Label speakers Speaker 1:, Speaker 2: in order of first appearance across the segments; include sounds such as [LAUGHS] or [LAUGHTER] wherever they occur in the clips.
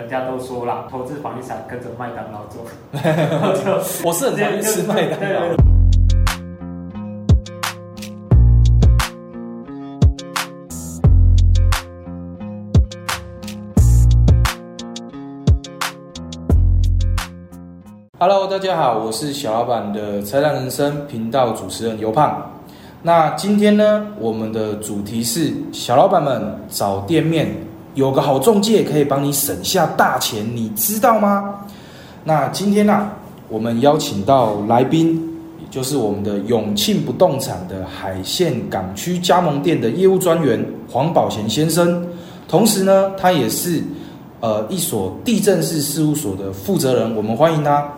Speaker 1: 人家都说啦，投资房地产跟着麦当劳走，[LAUGHS]
Speaker 2: 我是很讨厌吃麦当劳。Hello，大家好，我是小老板的财产人生频道主持人尤胖。那今天呢，我们的主题是小老板们找店面，有个好中介可以帮你省下大钱，你知道吗？那今天呢，我们邀请到来宾，也就是我们的永庆不动产的海线港区加盟店的业务专员黄宝贤先生，同时呢，他也是呃一所地震式事务所的负责人，我们欢迎他。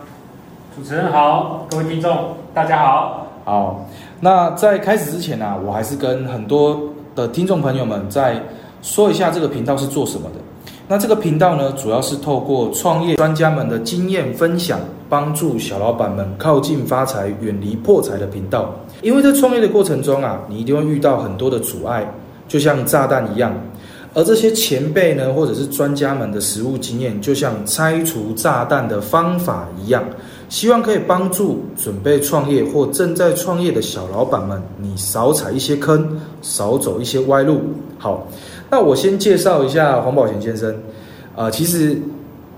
Speaker 1: 主持人好，各位听众大家好。
Speaker 2: 好，那在开始之前呢，我还是跟很多的听众朋友们再说一下这个频道是做什么的。那这个频道呢，主要是透过创业专家们的经验分享，帮助小老板们靠近发财、远离破财的频道。因为在创业的过程中啊，你一定会遇到很多的阻碍，就像炸弹一样。而这些前辈呢，或者是专家们的实务经验，就像拆除炸弹的方法一样。希望可以帮助准备创业或正在创业的小老板们，你少踩一些坑，少走一些歪路。好，那我先介绍一下黄宝贤先生。呃，其实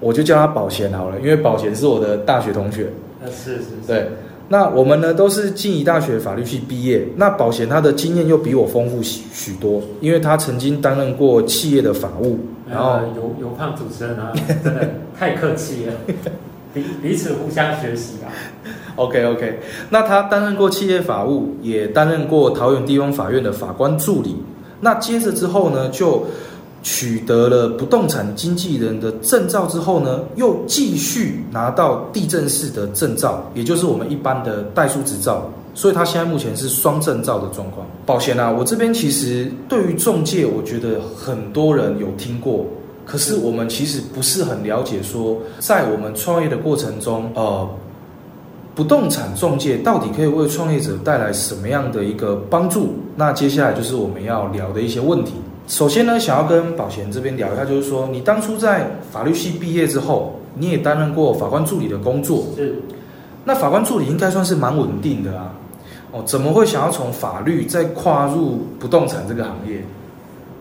Speaker 2: 我就叫他宝贤好了，因为宝贤是我的大学同学。
Speaker 1: 呃，是是。
Speaker 2: 对，那我们呢都是静宜大学法律系毕业。那宝贤他的经验又比我丰富许许多，因为他曾经担任过企业的法务。
Speaker 1: 然后有有胖主持人啊，真的 [LAUGHS] 太客气了。彼此互相学习啊。
Speaker 2: OK OK，那他担任过企业法务，也担任过桃园地方法院的法官助理。那接着之后呢，就取得了不动产经纪人的证照之后呢，又继续拿到地震室的证照，也就是我们一般的代书执照。所以他现在目前是双证照的状况。抱歉啊，我这边其实对于中介，我觉得很多人有听过。可是我们其实不是很了解，说在我们创业的过程中，呃，不动产中介到底可以为创业者带来什么样的一个帮助？那接下来就是我们要聊的一些问题。首先呢，想要跟宝贤这边聊一下，就是说你当初在法律系毕业之后，你也担任过法官助理的工作，
Speaker 1: 是。
Speaker 2: 那法官助理应该算是蛮稳定的啊，哦，怎么会想要从法律再跨入不动产这个行业？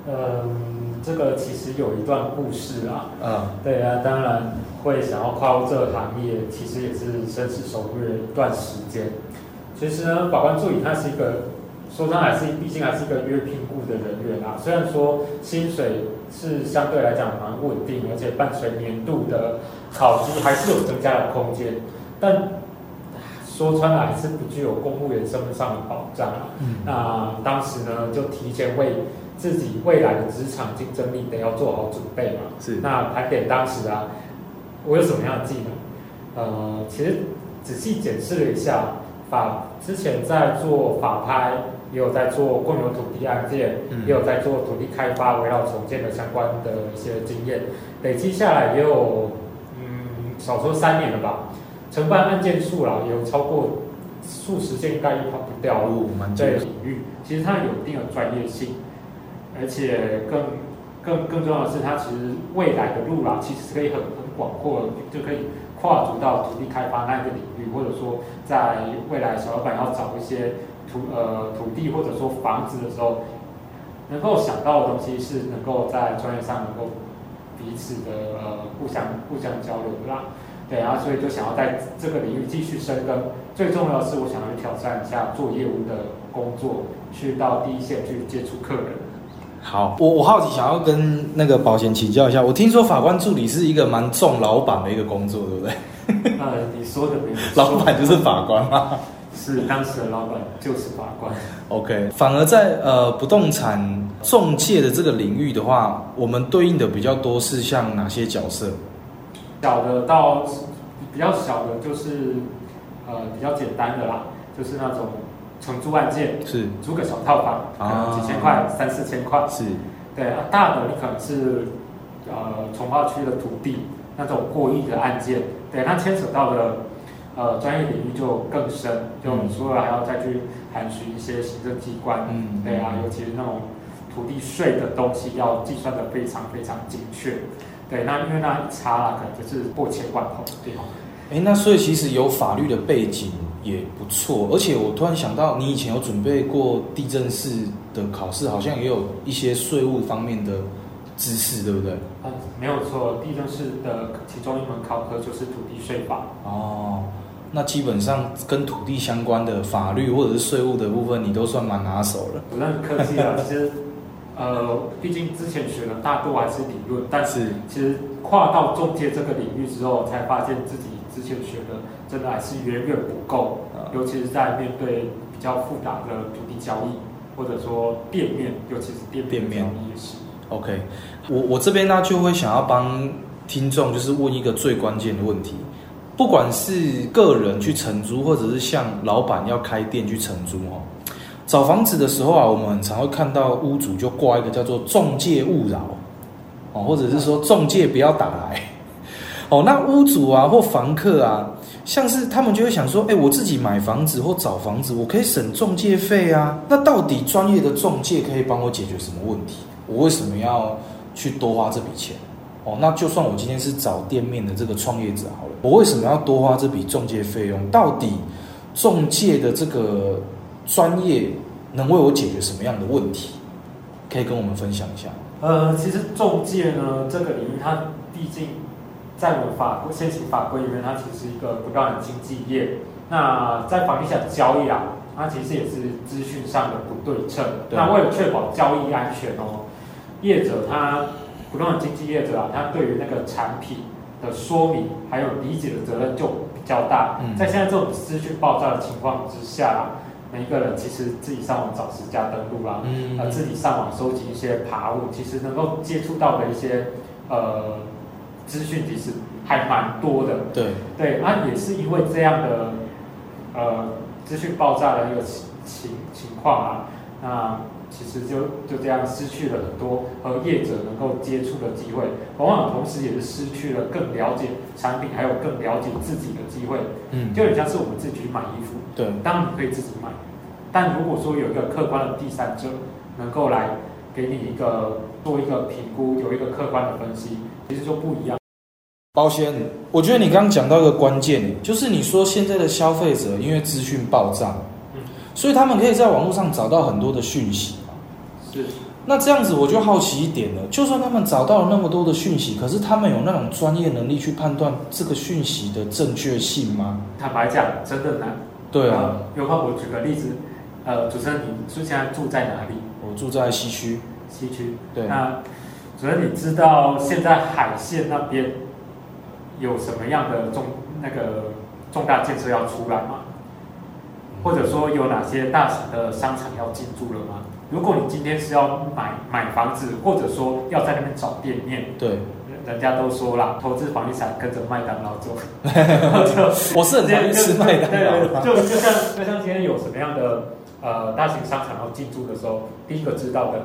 Speaker 1: 嗯。这个其实有一段故事啊，嗯，对啊，当然会想要跨入这个行业，其实也是生死守护的一段时间。其实呢，法官助理他是一个，说他还是毕竟还是一个约聘雇的人员啊。虽然说薪水是相对来讲蛮稳定，而且伴随年度的考绩还是有增加的空间，但说穿了还是不具有公务员身份上的保障啊。那当时呢，就提前为自己未来的职场竞争力得要做好准备嘛。
Speaker 2: 是。
Speaker 1: 那盘点当时啊，我有什么样的技能？呃，其实仔细检视了一下，法之前在做法拍，也有在做共有土地案件，也有在做土地开发、围绕重建的相关的一些经验，累积下来也有嗯，少说三年了吧。承办案件数啦，有超过数十件，应该也跑不掉。这个领域其实它有一定的专业性。而且更更更重要的是，它其实未来的路啦，其实可以很很广阔，就可以跨足到土地开发那个领域，或者说在未来小老板要找一些土呃土地或者说房子的时候，能够想到的东西是能够在专业上能够彼此的呃互相互相交流的啦。对啊，所以就想要在这个领域继续深耕。最重要的是，我想要去挑战一下做业务的工作，去到第一线去接触客人。
Speaker 2: 好，我我好奇想要跟那个保险请教一下，我听说法官助理是一个蛮重老板的一个工作，对不
Speaker 1: 对？[LAUGHS] 呃，你说的没错，
Speaker 2: 老板就是法官吗？
Speaker 1: 是，当时的老板就是法官。
Speaker 2: OK，反而在呃不动产中介的这个领域的话，我们对应的比较多是像哪些角色？
Speaker 1: 小的到比较小的，就是呃比较简单的啦，就是那种。承租案件
Speaker 2: 是。
Speaker 1: 租个小套房，可能几千块、三四千块。
Speaker 2: 是，
Speaker 1: 对啊，大的你可能是呃从化区的土地那种过亿的案件，对，那牵扯到的呃专业领域就更深，就除了还要再去函询一些行政机关，嗯，对啊，尤其是那种土地税的东西要计算的非常非常精确，对，那因为那一差啦，可能就是过千万跑对哦。
Speaker 2: 哎，那所以其实有法律的背景也不错，而且我突然想到，你以前有准备过地震室的考试，好像也有一些税务方面的知识，对不对？
Speaker 1: 嗯，没有错，地震室的其中一门考科就是土地税法。
Speaker 2: 哦，那基本上跟土地相关的法律或者是税务的部分，你都算蛮拿手了。
Speaker 1: 不用客气了，其实。呃，毕竟之前学的大多还是理论，但是其实跨到中介这个领域之后，才发现自己之前学的真的还是远远不够，尤其是在面对比较复杂的土地交易，或者说店面，尤其是店面交易也是。
Speaker 2: OK，我我这边呢就会想要帮听众就是问一个最关键的问题，不管是个人去承租，或者是像老板要开店去承租哦。找房子的时候啊，我们很常会看到屋主就挂一个叫做“中介勿扰”，哦，或者是说“中介不要打来”，哦，那屋主啊或房客啊，像是他们就会想说，哎，我自己买房子或找房子，我可以省中介费啊。那到底专业的中介可以帮我解决什么问题？我为什么要去多花这笔钱？哦，那就算我今天是找店面的这个创业者好了，我为什么要多花这笔中介费用？到底中介的这个？专业能为我解决什么样的问题？可以跟我们分享一下。
Speaker 1: 呃，其实中介呢，这个领域它毕竟在我们法现行法规里面，它其实是一个不断的经济业。那在房地产交易啊，它其实也是资讯上的不对称。那为了确保交易安全哦，业者他不断的经纪业者啊，他对于那个产品的说明还有理解的责任就比较大。在现在这种资讯爆炸的情况之下。每一个人其实自己上网找私家登录啦，呃，自己上网收集一些爬物，其实能够接触到的一些呃资讯，其实还蛮多的。
Speaker 2: 对
Speaker 1: 对，那也是因为这样的呃资讯爆炸的一个情情情况啊，那其实就就这样失去了很多和业者能够接触的机会，往往同时也是失去了更了解产品，还有更了解自己的机会。嗯，就很像是我们自己去买衣服，
Speaker 2: 对，
Speaker 1: 当然你可以自己买。但如果说有一个客观的第三者能够来给你一个做一个评估，有一个客观的分析，其实就不一样。
Speaker 2: 保险，我觉得你刚刚讲到一个关键，就是你说现在的消费者因为资讯爆炸，嗯，所以他们可以在网络上找到很多的讯息嘛。
Speaker 1: 是。
Speaker 2: 那这样子我就好奇一点了，就算他们找到了那么多的讯息，可是他们有那种专业能力去判断这个讯息的正确性吗？
Speaker 1: 坦白讲，真的难。
Speaker 2: 对啊。
Speaker 1: 有话我举个例子。呃，主持人，你是现在住在哪里？
Speaker 2: 我住在西区。
Speaker 1: 西区。
Speaker 2: 对。
Speaker 1: 那主持人，你知道现在海线那边有什么样的重那个重大建设要出来吗？或者说有哪些大型的商场要进驻了吗？如果你今天是要买买房子，或者说要在那边找店面，
Speaker 2: 对。
Speaker 1: 人家都说了，投资房地产跟着麦当劳走。[LAUGHS]
Speaker 2: 我是很常吃麦当劳。
Speaker 1: 就就像就像今天有什么样的？呃，大型商场要进驻的时候，第一个知道的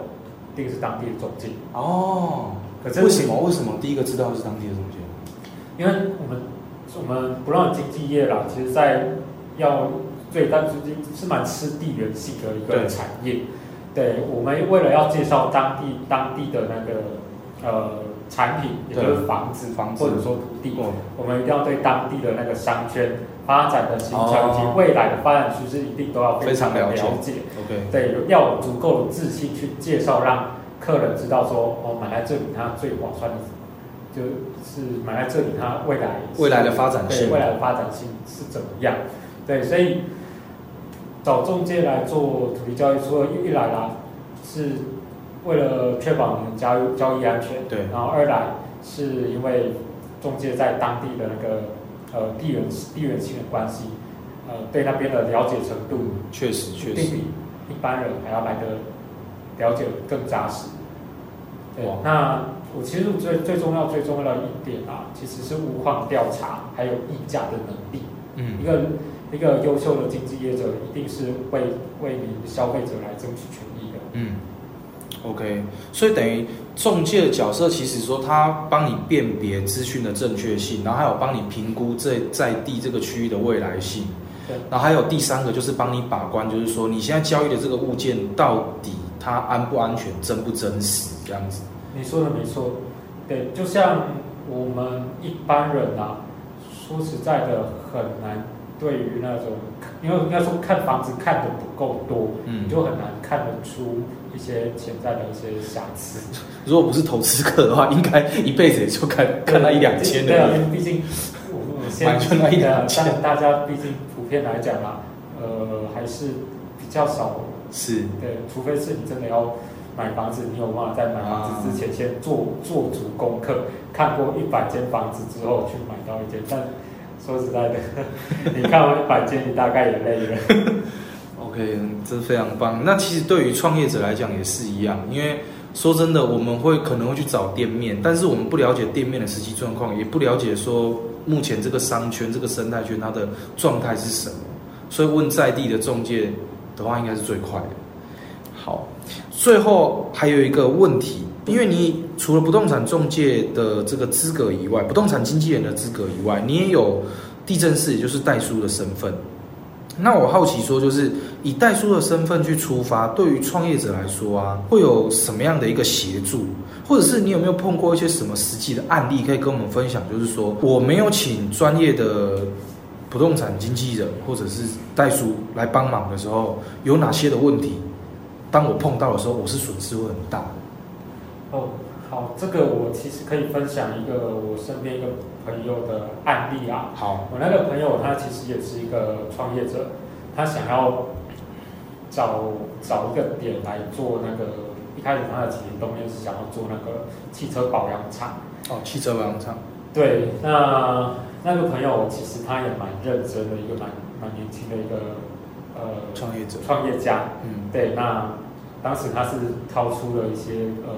Speaker 1: 一定是当地的中介。
Speaker 2: 哦，可是为什么？为什么第一个知道是当地的中介？
Speaker 1: 因为我们我们不让经济业啦，其实在要最但是是蛮吃地缘性的一个产业。对，我们为了要介绍当地当地的那个呃产品，也就是房子，
Speaker 2: 房子
Speaker 1: 或者说土地，我们一定要对当地的那个商圈。发展的形成以及未来的发展趋势，一定都要非常了解。
Speaker 2: OK，
Speaker 1: 对，要有足够的自信去介绍，让客人知道说，哦，买在这里它最划算的，就是买在这里它未来
Speaker 2: 未来的发展性，
Speaker 1: 未来的发展性是怎么样？对，所以找中介来做土地交易，除了一来啦，是为了确保你们交易交易安全，
Speaker 2: 对，
Speaker 1: 然后二来是因为中介在当地的那个。呃，地缘地缘性的关系，呃，对那边的了解程度，
Speaker 2: 确实确实，
Speaker 1: 比一般人还要来的了解更扎实。对，那我其实最最重要最重要的一点啊，其实是物况调查还有议价的能力。嗯，一个一个优秀的经纪业者，一定是为为你消费者来争取权益的。
Speaker 2: 嗯。OK，所以等于中介的角色，其实说他帮你辨别资讯的正确性，然后还有帮你评估这在地这个区域的未来性，
Speaker 1: 对，
Speaker 2: 然后还有第三个就是帮你把关，就是说你现在交易的这个物件到底它安不安全、真不真实这样子。
Speaker 1: 你说的没错，对，就像我们一般人啊，说实在的，很难对于那种，因为应该说看房子看的不够多，
Speaker 2: 嗯
Speaker 1: 你就很难看得出一些潜在的一些瑕疵。
Speaker 2: 如果不是投资客的话，应该一辈子也就看看那一两千
Speaker 1: 对啊，
Speaker 2: 的。
Speaker 1: 因为毕竟我们现
Speaker 2: 买就那一两千
Speaker 1: 但大家毕竟普遍来讲啊，呃，还是比较少。
Speaker 2: 是，
Speaker 1: 对，除非是你真的要买房子，你有办法在买房子之前先做做足功课，看过一百间房子之后去买到一间。但说实在的，[LAUGHS] 你看完板间，你大概也累了。
Speaker 2: OK，这非常棒。那其实对于创业者来讲也是一样，因为说真的，我们会可能会去找店面，但是我们不了解店面的实际状况，也不了解说目前这个商圈、这个生态圈它的状态是什么，所以问在地的中介的话，应该是最快的。好，最后还有一个问题，因为你除了不动产中介的这个资格以外，不动产经纪人的资格以外，你也有地震师，也就是代书的身份。那我好奇说，就是以代书的身份去出发，对于创业者来说啊，会有什么样的一个协助，或者是你有没有碰过一些什么实际的案例可以跟我们分享？就是说，我没有请专业的不动产经纪人或者是代书来帮忙的时候，有哪些的问题？当我碰到的时候，我是损失会很大。
Speaker 1: 哦，好，这个我其实可以分享一个我身边一个朋友的案例啊。
Speaker 2: 好，
Speaker 1: 我那个朋友他其实也是一个创业者，他想要找找一个点来做那个，一开始他的起心动念是想要做那个汽车保养厂。
Speaker 2: 哦，汽车保养厂，
Speaker 1: 对，那那个朋友其实他也蛮认真的，一个蛮蛮年轻的一个呃
Speaker 2: 创业者，
Speaker 1: 创业家。
Speaker 2: 嗯，
Speaker 1: 对，那当时他是掏出了一些呃，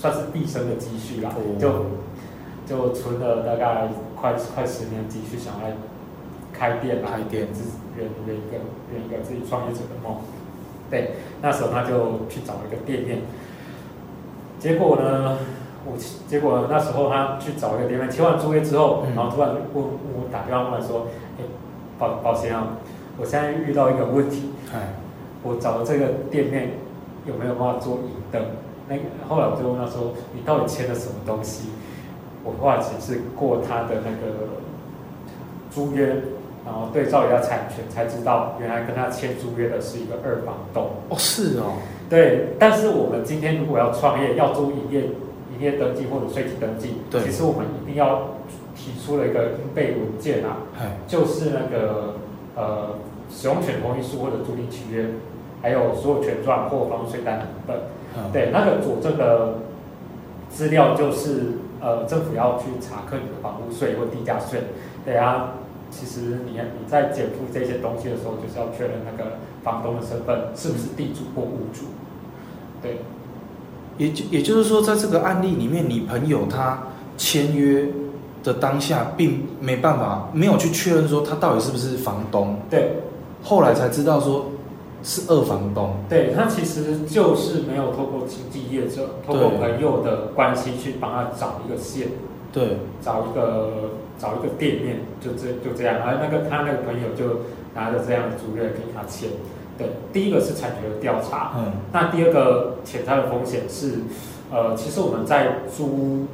Speaker 1: 算是毕生的积蓄啦，
Speaker 2: 哦
Speaker 1: 就就存了大概快快十年积蓄，想来开店啦，
Speaker 2: 开店
Speaker 1: 自圆圆一个圆一个自己创业者的梦。对，那时候他就去找了一个店面，结果呢，我结果那时候他去找一个店面，签完租约之后，
Speaker 2: 嗯
Speaker 1: 然后突然问问我打电话过来说，哎，保保险啊，我现在遇到一个问题。
Speaker 2: 哎，
Speaker 1: 我找的这个店面有没有办法做影灯？那后来我就问他说：“你到底签了什么东西？”我后来只是过他的那个租约，然后对照一下产权，才知道原来跟他签租约的是一个二房东。
Speaker 2: 哦，是哦，
Speaker 1: 对，但是我们今天如果要创业，要做营业营业登记或者税籍登记，
Speaker 2: 对
Speaker 1: 其实我们一定要提出了一个应备文件啊，
Speaker 2: 哎，
Speaker 1: 就是那个呃使用权同意书或者租赁契约，还有所有权状或房屋税单等本。
Speaker 2: 嗯，
Speaker 1: 对，那个佐证的资料就是呃政府要去查课你的房屋税或地价税。对啊，其实你你在减负这些东西的时候，就是要确认那个房东的身份是不是地主或屋主。对，
Speaker 2: 也就也就是说，在这个案例里面，你朋友他签约的当下，并没办法没有去确认说他到底是不是房东，
Speaker 1: 对，
Speaker 2: 后来才知道说是二房东。
Speaker 1: 对他其实就是没有透过经纪业者，透过朋友的关系去帮他找一个线。
Speaker 2: 对，
Speaker 1: 找一个找一个店面，就这就这样，然后那个他那个朋友就拿着这样的租约给他签。对，第一个是产权的调查，
Speaker 2: 嗯，
Speaker 1: 那第二个潜在的风险是，呃，其实我们在租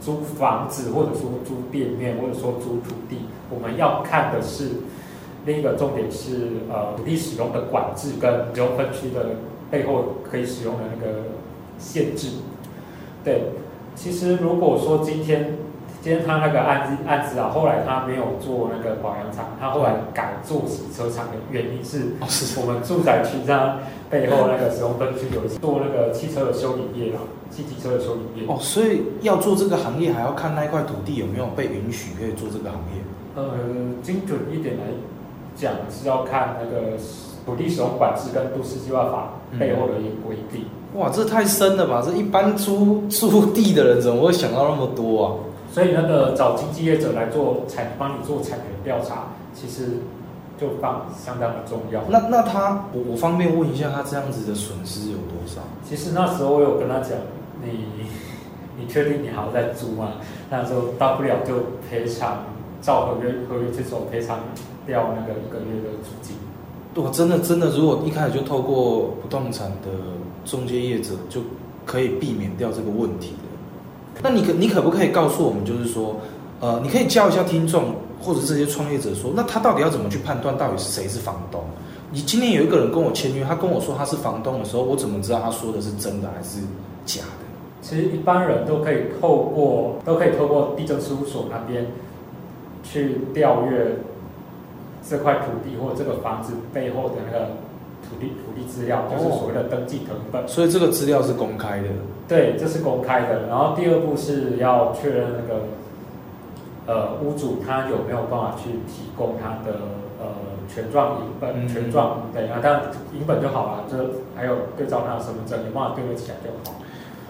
Speaker 1: 租房子或者说租店面或者说租土地，我们要看的是另一个重点是呃土地使用的管制跟使用分区的背后可以使用的那个限制。对，其实如果说今天今天他那个案子案子啊，后来他没有做那个保养厂，他后来改做洗车厂的原因是。我们住宅区它背后那个使用分区有做那个汽车的修理业啊，汽机车的修理业。
Speaker 2: 哦，所以要做这个行业，还要看那一块土地有没有被允许可以做这个行业。
Speaker 1: 呃，精准一点来讲是要看那个土地使用管制跟都市计划法背后的一个规定。
Speaker 2: 哇，这太深了吧！这一般租租地的人怎么会想到那么多啊？
Speaker 1: 所以那个找经纪业者来做产帮你做产权调查，其实就放相当的重要。
Speaker 2: 那那他，我我方便问一下，他这样子的损失有多少？
Speaker 1: 其实那时候我有跟他讲，你 [LAUGHS] 你确定你还要再租吗？那时候大不了就赔偿，照合约合约这种，赔偿掉那个一个月的租金。
Speaker 2: 我真的真的，如果一开始就透过不动产的中介业者，就可以避免掉这个问题的。那你可你可不可以告诉我们，就是说，呃，你可以教一下听众或者这些创业者说，那他到底要怎么去判断到底是谁是房东？你今天有一个人跟我签约，他跟我说他是房东的时候，我怎么知道他说的是真的还是假的？
Speaker 1: 其实一般人都可以透过都可以透过地政事务所那边去调阅这块土地或这个房子背后的那个土地土地资料，就是所谓的登记成本。
Speaker 2: 所以这个资料是公开的。
Speaker 1: 对，这是公开的。然后第二步是要确认那个呃屋主他有没有办法去提供他的呃权状影本、
Speaker 2: 嗯
Speaker 1: 权状对啊，当然影本就好了，就还有对照他的身份证，有办法对得起来就好。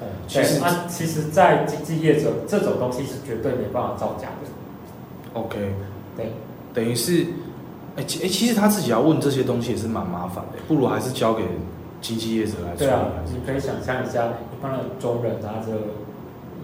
Speaker 2: 嗯，其实
Speaker 1: 对啊，其实，在经纪业者这种东西是绝对没办法造假的。
Speaker 2: OK，
Speaker 1: 对，
Speaker 2: 等于是，哎、其哎、其实他自己要问这些东西也是蛮麻烦的，不如还是交给经纪业者来。
Speaker 1: 对啊，你可以想象一下，一般的中人拿着，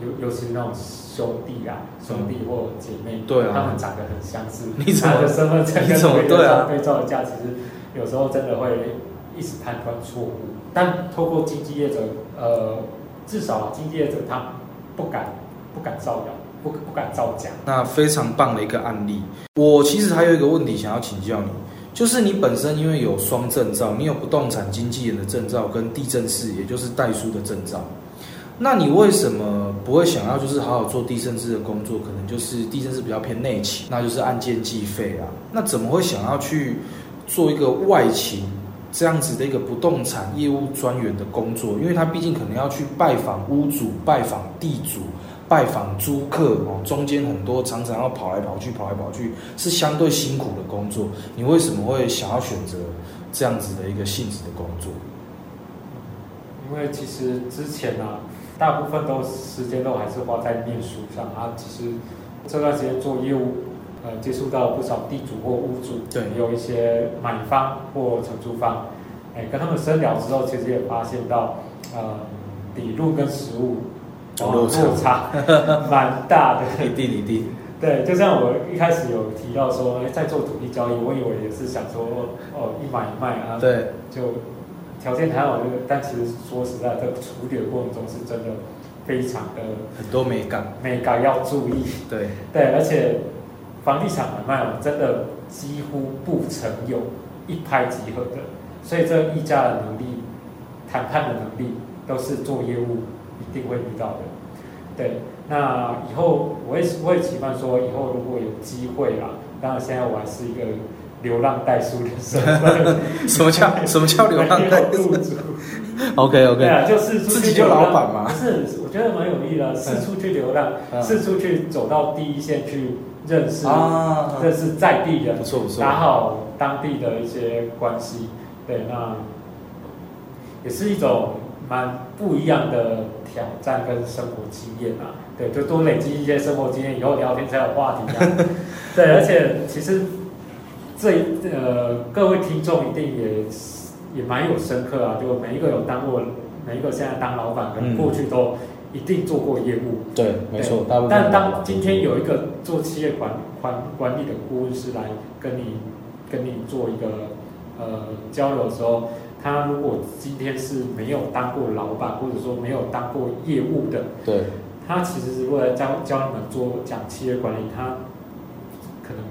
Speaker 1: 尤尤其是那种兄弟啊、兄弟或姐妹，
Speaker 2: 对啊
Speaker 1: 他们长得很相似，
Speaker 2: 你怎么
Speaker 1: 拿着身份证跟对
Speaker 2: 对啊
Speaker 1: 照对照一下，其实有时候真的会一时判断错误。但透过经纪业者，呃，至少经纪业者他不敢不敢造谣，不不敢造假。
Speaker 2: 那非常棒的一个案例。我其实还有一个问题想要请教你，就是你本身因为有双证照，你有不动产经纪人的证照跟地震师，也就是代书的证照。那你为什么不会想要就是好好做地震师的工作？可能就是地震师比较偏内勤，那就是按件计费啊。那怎么会想要去做一个外勤这样子的一个不动产业务专员的工作？因为他毕竟可能要去拜访屋主、拜访地主、拜访租客哦，中间很多常常要跑来跑去、跑来跑去，是相对辛苦的工作。你为什么会想要选择这样子的一个性质的工作？
Speaker 1: 因为其实之前啊，大部分都时间都还是花在念书上啊。其实这段时间做业务，呃，接触到不少地主或屋主，
Speaker 2: 对
Speaker 1: 也有一些买方或承租方，哎，跟他们深聊之后，其实也发现到，呃，理论跟实务
Speaker 2: 有落差。
Speaker 1: 落差 [LAUGHS] 蛮大的。
Speaker 2: 一定一定，
Speaker 1: 对，就像我一开始有提到说，哎在做土地交易，我以为也是想说，哦，一买一卖啊，
Speaker 2: 对，
Speaker 1: 就条件谈好这个，但其实说实在，在处理的过程中是真的非常的
Speaker 2: 很多美感，
Speaker 1: 美感要注意。
Speaker 2: 对，
Speaker 1: 对，而且房地产买卖哦，真的几乎不曾有一拍即合的，所以这个议价的能力、谈判的能力，都是做业务一定会遇到的。对，那以后我也我也期盼说，以后如果有机会啦，当然现在我还是一个流浪代书的身份，[LAUGHS]
Speaker 2: 什么叫什么叫流浪
Speaker 1: 没
Speaker 2: 代
Speaker 1: 有雇主。[LAUGHS]
Speaker 2: OK
Speaker 1: 对
Speaker 2: OK，
Speaker 1: 啊，就四处
Speaker 2: 自己就
Speaker 1: 去流浪
Speaker 2: 老板嘛
Speaker 1: 不是，我觉得蛮有意义的，四处去流浪，
Speaker 2: 嗯
Speaker 1: 四处去走到第一线去认识，
Speaker 2: 啊，
Speaker 1: 认识在地人
Speaker 2: 不，错不错，
Speaker 1: 打好当地的一些关系。对，那也是一种蛮不一样的挑战跟生活经验啊。对，就多累积一些生活经验，以后聊天才有话题啊。[LAUGHS] 对，而且其实这呃各位听众一定也也蛮有深刻啊，就每一个有当过，每一个现在当老板，可能
Speaker 2: 嗯
Speaker 1: 过去都一定做过业务。
Speaker 2: 对，没错，大部分
Speaker 1: 但当今天有一个做企业管管管理的顾问师来跟你跟你做一个呃交流的时候，他如果今天是没有当过老板，或者说没有当过业务的，
Speaker 2: 对，
Speaker 1: 他其实是为了教教你们做讲企业管理，他可能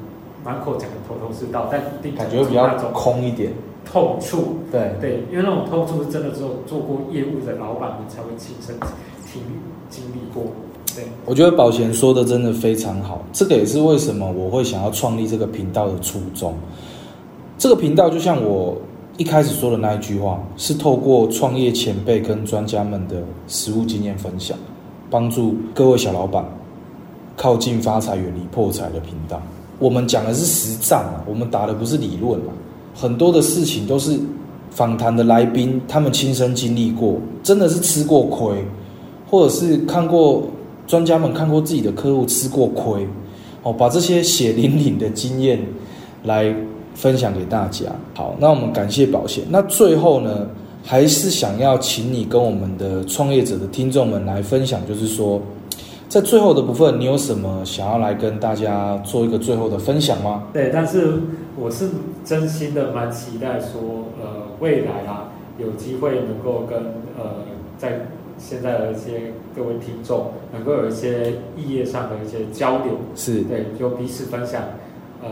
Speaker 1: 满口讲的头头是道，但一定
Speaker 2: 感觉会比较
Speaker 1: 那种
Speaker 2: 空一点，
Speaker 1: 痛处。
Speaker 2: 对，
Speaker 1: 对，因为那种痛处是真的只有做过业务的老板们才会亲身经经历过。对。
Speaker 2: 我觉得宝贤说的真的非常好，这个也是为什么我会想要创立这个频道的初衷。这个频道就像我一开始说的那一句话，是透过创业前辈跟专家们的实务经验分享，帮助各位小老板靠近发财、远离破财的频道。我们讲的是实战啊，我们打的不是理论啊，很多的事情都是访谈的来宾他们亲身经历过，真的是吃过亏，或者是看过专家们看过自己的客户吃过亏，哦，把这些血淋淋的经验来分享给大家。好，那我们感谢保险。那最后呢，还是想要请你跟我们的创业者的听众们来分享，就是说，在最后的部分，你有什么想要来跟大家做一个最后的分享吗？
Speaker 1: 对，但是我是真心的蛮期待说，呃，未来啊，有机会能够跟呃，在现在的一些各位听众能够有一些意业上的一些交流，
Speaker 2: 是
Speaker 1: 对，就彼此分享，呃，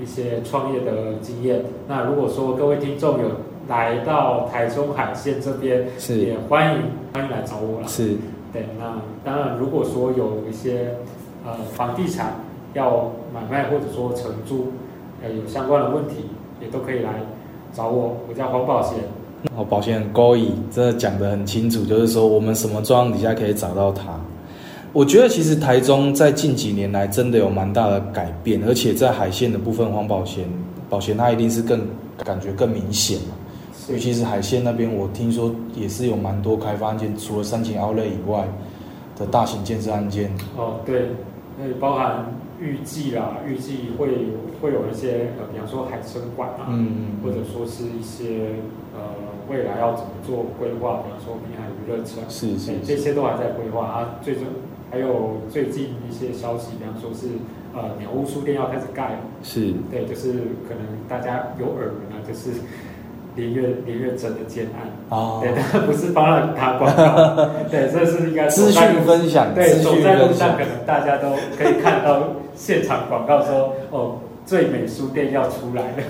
Speaker 1: 一些创业的经验。那如果说各位听众有来到台中海线这边，
Speaker 2: 是
Speaker 1: 也欢迎欢迎来找我啦。
Speaker 2: 是
Speaker 1: 对，那当然，如果说有一些呃房地产要买卖或者说承租，呃有相关的问题，也都可以来找我。我叫黄宝贤。
Speaker 2: 哦，保险很高义，真的讲得很清楚，就是说我们什么状况底下可以找到他。我觉得其实台中在近几年来真的有蛮大的改变，而且在海线的部分，黄保险保险它一定是更感觉更明显嘛。尤其是海线那边，我听说也是有蛮多开发案件，除了三井奥莱以外的大型建设案件。
Speaker 1: 哦，对，那包含预计啦，预计会会有一些呃，比方说海参馆啊，
Speaker 2: 嗯，
Speaker 1: 或者说是一些呃未来要怎么做规划，比方说滨海娱乐城，
Speaker 2: 是是
Speaker 1: 对这些都还在规划啊。最终还有最近一些消息，比方说是呃鸟屋书店要开始盖。了，
Speaker 2: 是。
Speaker 1: 对，就是可能大家有耳闻啊，就是连月连月真的建案，
Speaker 2: 哦
Speaker 1: 对，但不是帮他打广告，[LAUGHS] 对，这是应该
Speaker 2: 资讯分享，
Speaker 1: 对，走在路上可。能大家都可以看到现场广告说，哦，最美书店要出来了。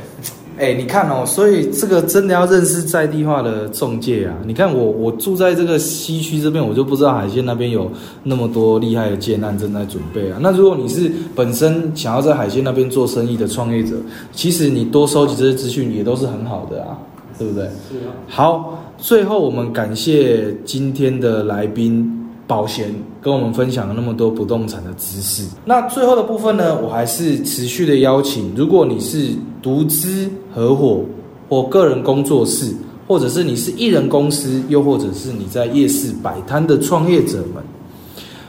Speaker 2: 哎、你看哦，所以这个真的要认识在地化的中介啊！你看我，我住在这个西区这边，我就不知道海鲜那边有那么多厉害的建案正在准备啊。那如果你是本身想要在海鲜那边做生意的创业者，其实你多收集这些资讯也都是很好的啊，对不对？
Speaker 1: 是啊，
Speaker 2: 好，最后我们感谢今天的来宾宝贤跟我们分享了那么多不动产的知识。那最后的部分呢，我还是持续的邀请，如果你是独资、合伙或个人工作室，或者是你是艺人公司，又或者是你在夜市摆摊的创业者们。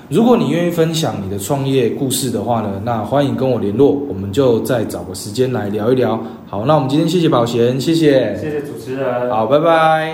Speaker 2: 如果你愿意分享你的创业故事的话呢，那欢迎跟我联络，我们就再找个时间来聊一聊。好，那我们今天谢谢宝贤，谢谢，
Speaker 1: 谢谢主持人。
Speaker 2: 好，拜拜。